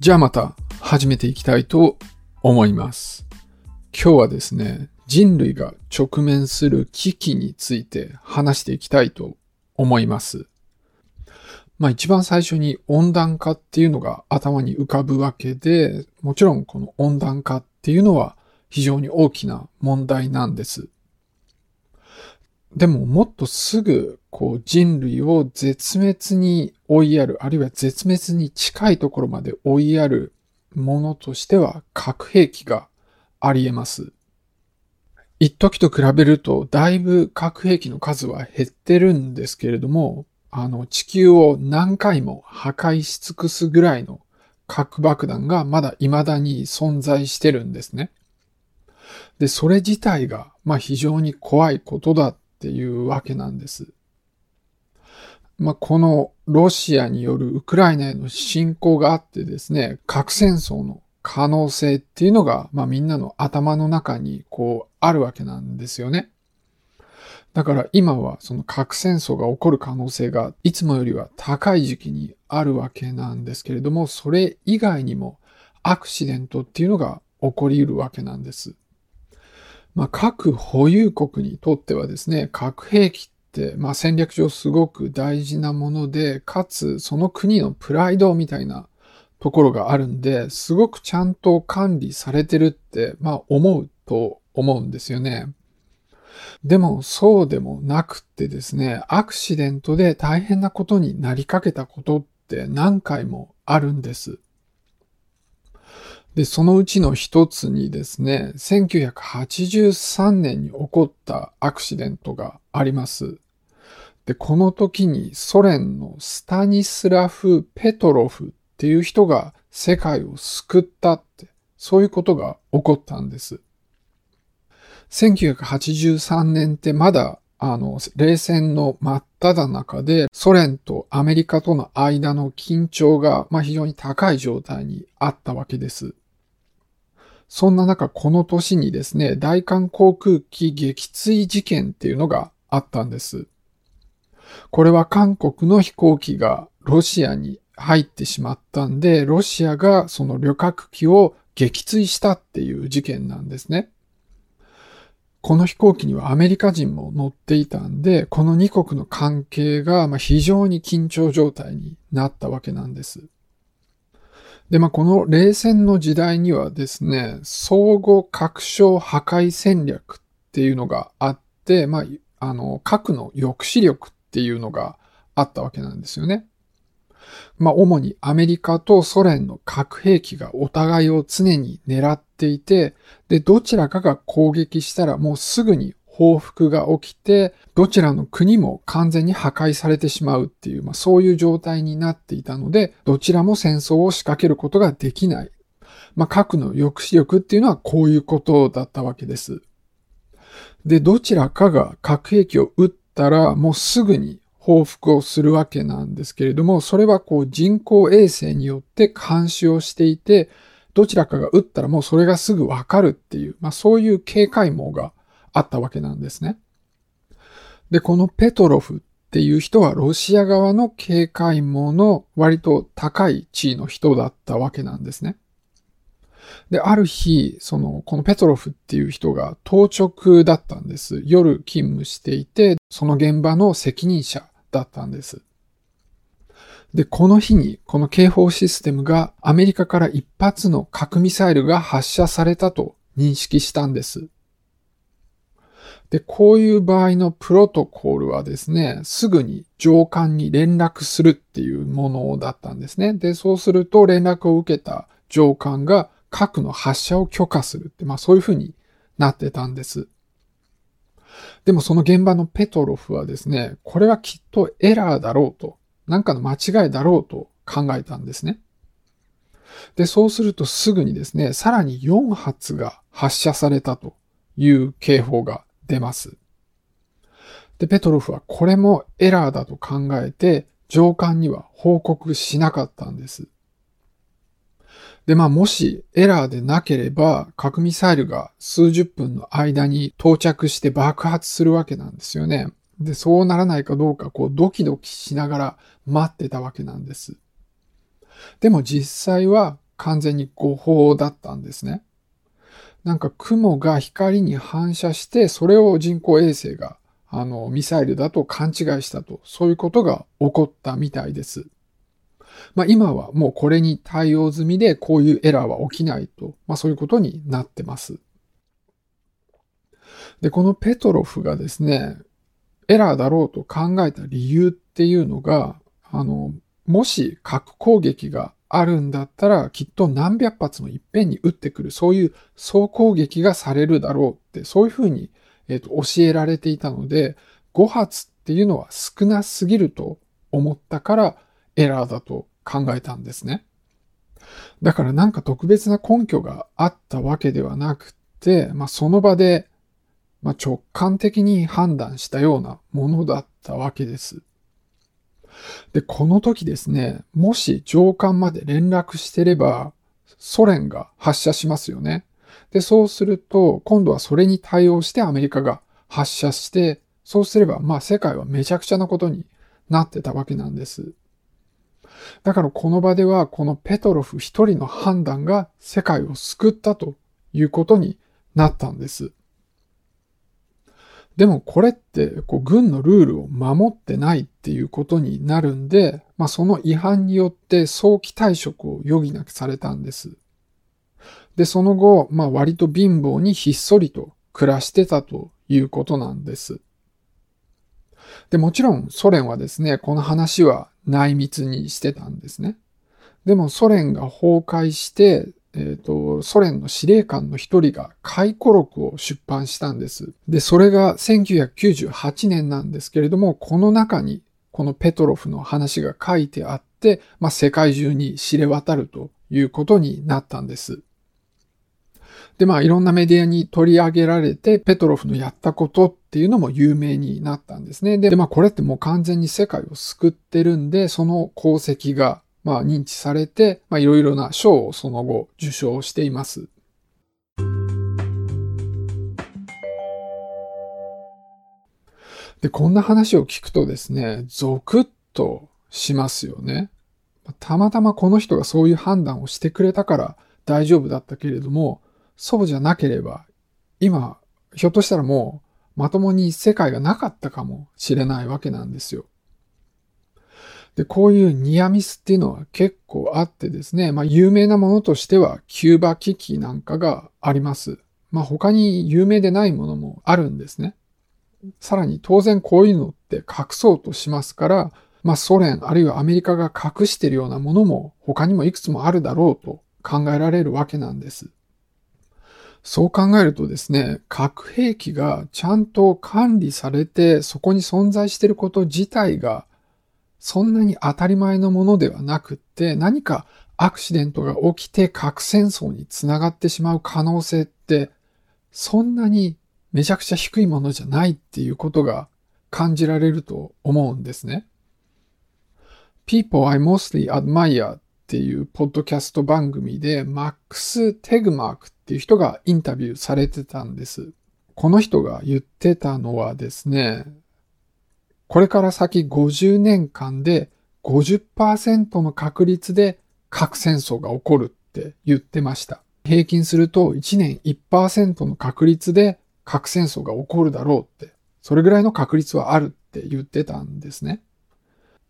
じゃあまた始めていきたいと思います。今日はですね、人類が直面する危機について話していきたいと思います。まあ一番最初に温暖化っていうのが頭に浮かぶわけで、もちろんこの温暖化っていうのは非常に大きな問題なんです。でももっとすぐこう人類を絶滅に追いやる、あるいは絶滅に近いところまで追いやるものとしては核兵器があり得ます。一時と比べるとだいぶ核兵器の数は減ってるんですけれども、あの地球を何回も破壊し尽くすぐらいの核爆弾がまだ未だに存在してるんですね。で、それ自体がまあ非常に怖いことだていうわけなんです。まあ、このロシアによるウクライナへの侵攻があってですね、核戦争の可能性っていうのが、まあ、みんなの頭の中にこうあるわけなんですよね。だから今はその核戦争が起こる可能性がいつもよりは高い時期にあるわけなんですけれども、それ以外にもアクシデントっていうのが起こり得るわけなんです。まあ、核保有国にとってはですね、核兵器って、まあ、戦略上すごく大事なもので、かつその国のプライドみたいなところがあるんで、すごくちゃんと管理されてるって、まあ、思うと思うんですよね。でもそうでもなくってですね、アクシデントで大変なことになりかけたことって何回もあるんです。で、そのうちの一つにですね、1983年に起こったアクシデントがあります。で、この時にソ連のスタニスラフ・ペトロフっていう人が世界を救ったって、そういうことが起こったんです。1983年ってまだあの、冷戦の真っ只中で、ソ連とアメリカとの間の緊張が、まあ、非常に高い状態にあったわけです。そんな中、この年にですね、大韓航空機撃墜事件っていうのがあったんです。これは韓国の飛行機がロシアに入ってしまったんで、ロシアがその旅客機を撃墜したっていう事件なんですね。この飛行機にはアメリカ人も乗っていたんで、この2国の関係が非常に緊張状態になったわけなんです。で、まあ、この冷戦の時代にはですね、相互拡張破壊戦略っていうのがあって、まあ、あの、核の抑止力っていうのがあったわけなんですよね。まあ、主にアメリカとソ連の核兵器がお互いを常に狙っていて、で、どちらかが攻撃したらもうすぐに報復が起きて、どちらの国も完全に破壊されてしまうっていう、まあ、そういう状態になっていたので、どちらも戦争を仕掛けることができない。まあ、核の抑止力っていうのはこういうことだったわけです。で、どちらかが核兵器を撃ったらもうすぐに報復をするわけなんですけれども、それはこう人工衛星によって監視をしていて、どちらかが撃ったらもうそれがすぐわかるっていう、まあそういう警戒網があったわけなんですね。で、このペトロフっていう人はロシア側の警戒網の割と高い地位の人だったわけなんですね。で、ある日、その、このペトロフっていう人が当直だったんです。夜勤務していて、その現場の責任者だったんです。で、この日に、この警報システムがアメリカから一発の核ミサイルが発射されたと認識したんです。で、こういう場合のプロトコールはですね、すぐに上官に連絡するっていうものだったんですね。で、そうすると連絡を受けた上官が核の発射を許可するって、まあそういうふうになってたんです。でもその現場のペトロフはですね、これはきっとエラーだろうと、なんかの間違いだろうと考えたんですね。で、そうするとすぐにですね、さらに4発が発射されたという警報が出ます。で、ペトロフはこれもエラーだと考えて、上官には報告しなかったんです。で、まあ、もしエラーでなければ、核ミサイルが数十分の間に到着して爆発するわけなんですよね。で、そうならないかどうか、こう、ドキドキしながら待ってたわけなんです。でも実際は、完全に誤報だったんですね。なんか雲が光に反射して、それを人工衛星が、あの、ミサイルだと勘違いしたと、そういうことが起こったみたいです。まあ今はもうこれに対応済みで、こういうエラーは起きないと、まあそういうことになってます。で、このペトロフがですね、エラーだろうと考えた理由っていうのが、あの、もし核攻撃があるんだったら、きっと何百発もいっぺんに撃ってくる、そういう総攻撃がされるだろうって、そういうふうに、えーと、教えられていたので、5発っていうのは少なすぎると思ったからエラーだと考えたんですね。だからなんか特別な根拠があったわけではなくて、まあ、その場でまあ、直感的に判断したようなものだったわけです。で、この時ですね、もし上官まで連絡してれば、ソ連が発射しますよね。で、そうすると、今度はそれに対応してアメリカが発射して、そうすれば、まあ世界はめちゃくちゃなことになってたわけなんです。だからこの場では、このペトロフ一人の判断が世界を救ったということになったんです。でもこれってこう軍のルールを守ってないっていうことになるんで、まあ、その違反によって早期退職を余儀なくされたんです。で、その後、まあ、割と貧乏にひっそりと暮らしてたということなんです。で、もちろんソ連はですね、この話は内密にしてたんですね。でもソ連が崩壊して、え、ー、と、ソ連の司令官の一人が回顧録を出版したんです。で、それが1998年なんですけれども、この中にこのペトロフの話が書いてあって、まあ、世界中に知れ渡るということになったんです。で、まあ、いろんなメディアに取り上げられて、ペトロフのやったことっていうのも有名になったんですね。で、まあ、これってもう完全に世界を救ってるんで、その功績がまあ、認知されて、まあ、いろいろな賞をその後受賞しています。で、こんな話を聞くとですね、ゾクッとしますよね。たまたまこの人がそういう判断をしてくれたから大丈夫だったけれども、そうじゃなければ、今、ひょっとしたらもうまともに世界がなかったかもしれないわけなんですよ。で、こういうニアミスっていうのは結構あってですね、まあ有名なものとしてはキューバ危機なんかがあります。まあ他に有名でないものもあるんですね。さらに当然こういうのって隠そうとしますから、まあソ連あるいはアメリカが隠してるようなものも他にもいくつもあるだろうと考えられるわけなんです。そう考えるとですね、核兵器がちゃんと管理されてそこに存在していること自体がそんなに当たり前のものではなくって、何かアクシデントが起きて核戦争につながってしまう可能性って、そんなにめちゃくちゃ低いものじゃないっていうことが感じられると思うんですね。People I Mostly Admire っていうポッドキャスト番組でマックス・テグマークっていう人がインタビューされてたんです。この人が言ってたのはですね、これから先50年間で50%の確率で核戦争が起こるって言ってました。平均すると1年1%の確率で核戦争が起こるだろうって、それぐらいの確率はあるって言ってたんですね。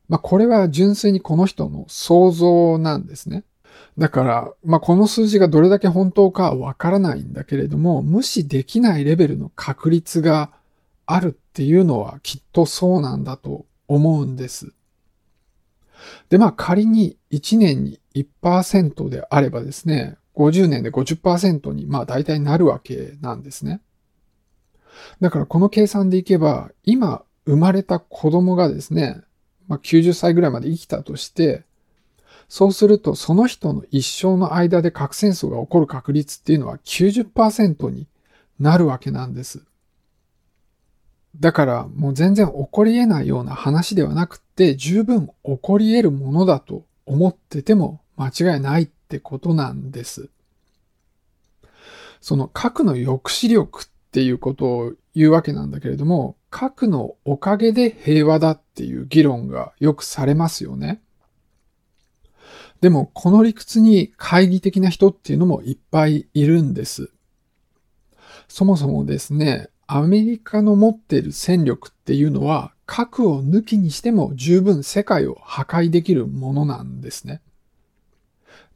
まあこれは純粋にこの人の想像なんですね。だから、まあこの数字がどれだけ本当かわからないんだけれども、無視できないレベルの確率があるっていうのはきっとそうなんだと思うんです。で、まあ仮に1年に1%であればですね、50年で50%にまあ大体なるわけなんですね。だからこの計算でいけば、今生まれた子供がですね、まあ、90歳ぐらいまで生きたとして、そうするとその人の一生の間で核戦争が起こる確率っていうのは90%になるわけなんです。だからもう全然起こり得ないような話ではなくて十分起こり得るものだと思ってても間違いないってことなんです。その核の抑止力っていうことを言うわけなんだけれども、核のおかげで平和だっていう議論がよくされますよね。でも、この理屈に懐疑的な人っていうのもいっぱいいるんです。そもそもですね、アメリカの持っている戦力っていうのは、核を抜きにしても十分世界を破壊できるものなんですね。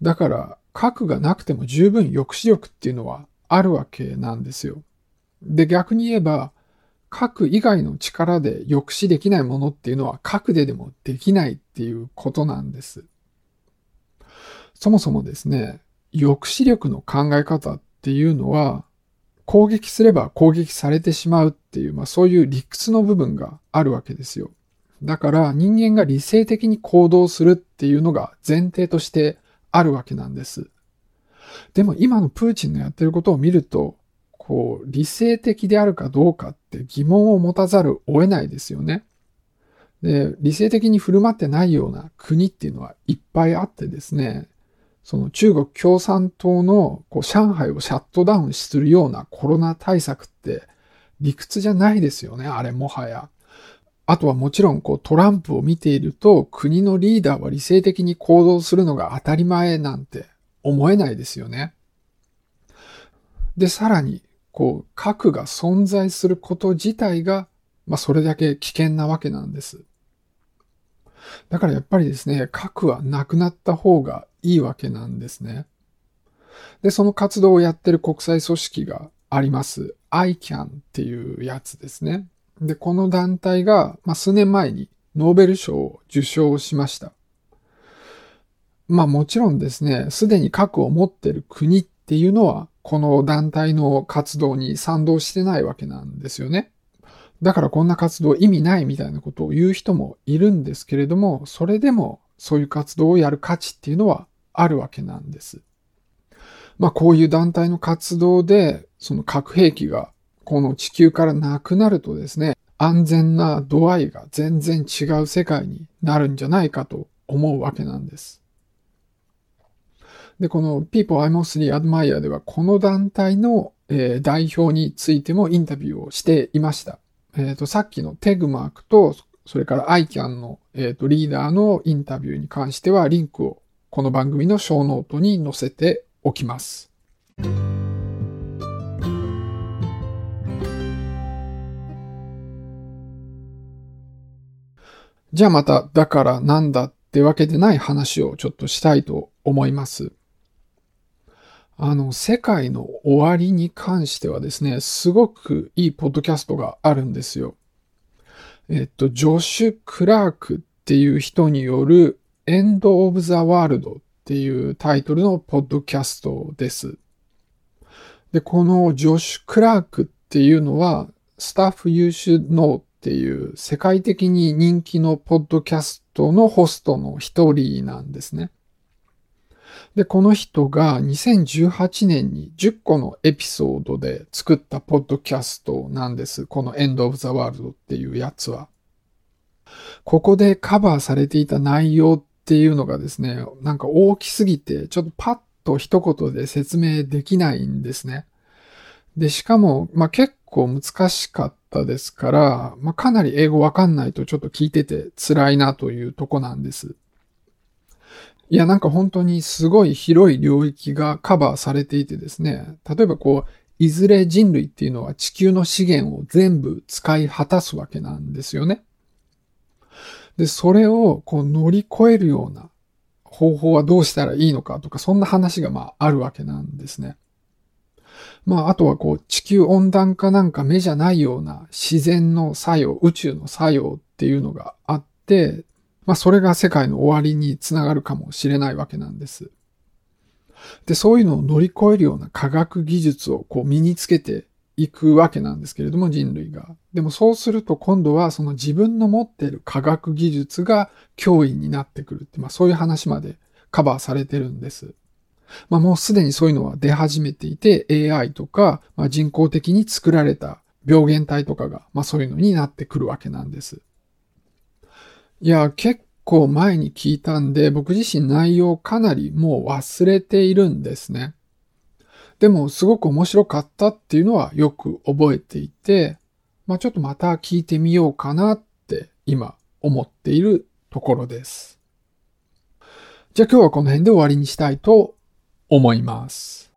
だから、核がなくても十分抑止力っていうのはあるわけなんですよ。で、逆に言えば、核以外の力で抑止できないものっていうのは核ででもできないっていうことなんです。そもそもですね、抑止力の考え方っていうのは、攻撃すれば攻撃されてしまうっていう、まあそういう理屈の部分があるわけですよ。だから人間が理性的に行動するっていうのが前提としてあるわけなんです。でも今のプーチンのやってることを見ると、こう、理性的であるかどうかって疑問を持たざるを得ないですよね。で、理性的に振る舞ってないような国っていうのはいっぱいあってですね、その中国共産党のこう上海をシャットダウンするようなコロナ対策って理屈じゃないですよね、あれもはや。あとはもちろんこうトランプを見ていると国のリーダーは理性的に行動するのが当たり前なんて思えないですよね。で、さらに、こう、核が存在すること自体が、まあ、それだけ危険なわけなんです。だからやっぱりですね、核はなくなった方がいいわけなんですね。で、その活動をやってる国際組織があります。ICAN っていうやつですね。で、この団体が、まあ、数年前にノーベル賞を受賞しました。まあもちろんですね、すでに核を持ってる国っていうのは、この団体の活動に賛同してないわけなんですよね。だからこんな活動意味ないみたいなことを言う人もいるんですけれども、それでもそういう活動をやる価値っていうのはあるわけなんです。まあこういう団体の活動で、その核兵器がこの地球からなくなるとですね、安全な度合いが全然違う世界になるんじゃないかと思うわけなんです。で、この People I Mostly Admire ではこの団体の、え、代表についてもインタビューをしていました。えっ、ー、と、さっきのテグマークと、それから ICAN の、えーと、リーダーのインタビューに関してはリンクをこの番組のショーノートに載せておきます。じゃあまた、だからなんだってわけでない話をちょっとしたいと思います。あの、世界の終わりに関してはですね、すごくいいポッドキャストがあるんですよ。えっと、ジョシュ・クラークっていう人による End of the World っていうタイトルのポッドキャストです。で、このジョシュ・クラークっていうのは、スタッフ優秀のっていう世界的に人気のポッドキャストのホストの一人なんですね。で、この人が2018年に10個のエピソードで作ったポッドキャストなんです。この End of the World っていうやつは。ここでカバーされていた内容っていうのがですね、なんか大きすぎて、ちょっとパッと一言で説明できないんですね。で、しかも、まあ、結構難しかったですから、まあ、かなり英語わかんないとちょっと聞いてて辛いなというとこなんです。いや、なんか本当にすごい広い領域がカバーされていてですね、例えばこう、いずれ人類っていうのは地球の資源を全部使い果たすわけなんですよね。で、それをこう乗り越えるような方法はどうしたらいいのかとか、そんな話がまああるわけなんですね。まあ、あとはこう、地球温暖化なんか目じゃないような自然の作用、宇宙の作用っていうのがあって、まあそれが世界の終わりにつながるかもしれないわけなんです。で、そういうのを乗り越えるような科学技術をこう身につけていくわけなんですけれども、人類が。でもそうすると今度はその自分の持っている科学技術が脅威になってくるって、まあそういう話までカバーされてるんです。まあもうすでにそういうのは出始めていて、AI とか、まあ、人工的に作られた病原体とかが、まあそういうのになってくるわけなんです。いや、結構前に聞いたんで、僕自身内容かなりもう忘れているんですね。でも、すごく面白かったっていうのはよく覚えていて、まあちょっとまた聞いてみようかなって今思っているところです。じゃあ今日はこの辺で終わりにしたいと思います。